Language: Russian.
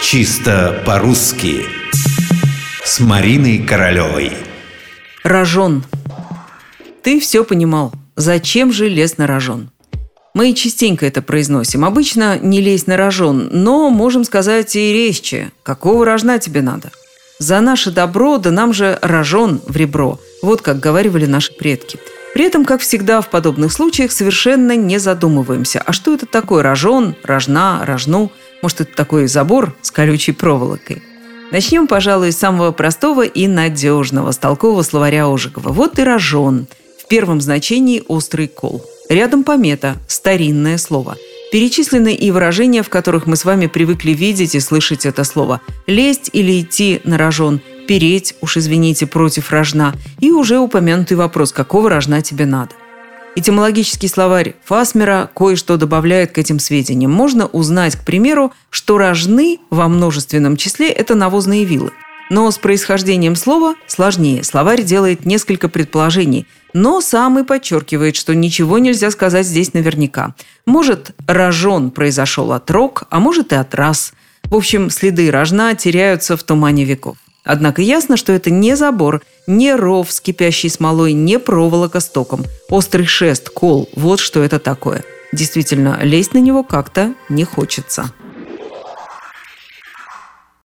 Чисто по-русски С Мариной Королевой Рожон. Ты все понимал. Зачем же лез на рожон? Мы частенько это произносим. Обычно не лезь на рожон, но можем сказать и резче. Какого рожна тебе надо? За наше добро, да нам же рожон в ребро. Вот как говаривали наши предки. При этом, как всегда в подобных случаях, совершенно не задумываемся. А что это такое рожон, рожна, рожну? Может, это такой забор с колючей проволокой? Начнем, пожалуй, с самого простого и надежного, с толкового словаря Ожегова. Вот и рожон. В первом значении острый кол. Рядом помета – старинное слово. Перечислены и выражения, в которых мы с вами привыкли видеть и слышать это слово. Лезть или идти на рожон, переть, уж извините, против рожна, и уже упомянутый вопрос, какого рожна тебе надо. Этимологический словарь Фасмера кое-что добавляет к этим сведениям. Можно узнать, к примеру, что рожны во множественном числе – это навозные вилы. Но с происхождением слова сложнее. Словарь делает несколько предположений, но сам и подчеркивает, что ничего нельзя сказать здесь наверняка. Может, рожон произошел от рог, а может и от раз. В общем, следы рожна теряются в тумане веков. Однако ясно, что это не забор, не ров с кипящей смолой, не проволока с током. Острый шест, кол – вот что это такое. Действительно, лезть на него как-то не хочется.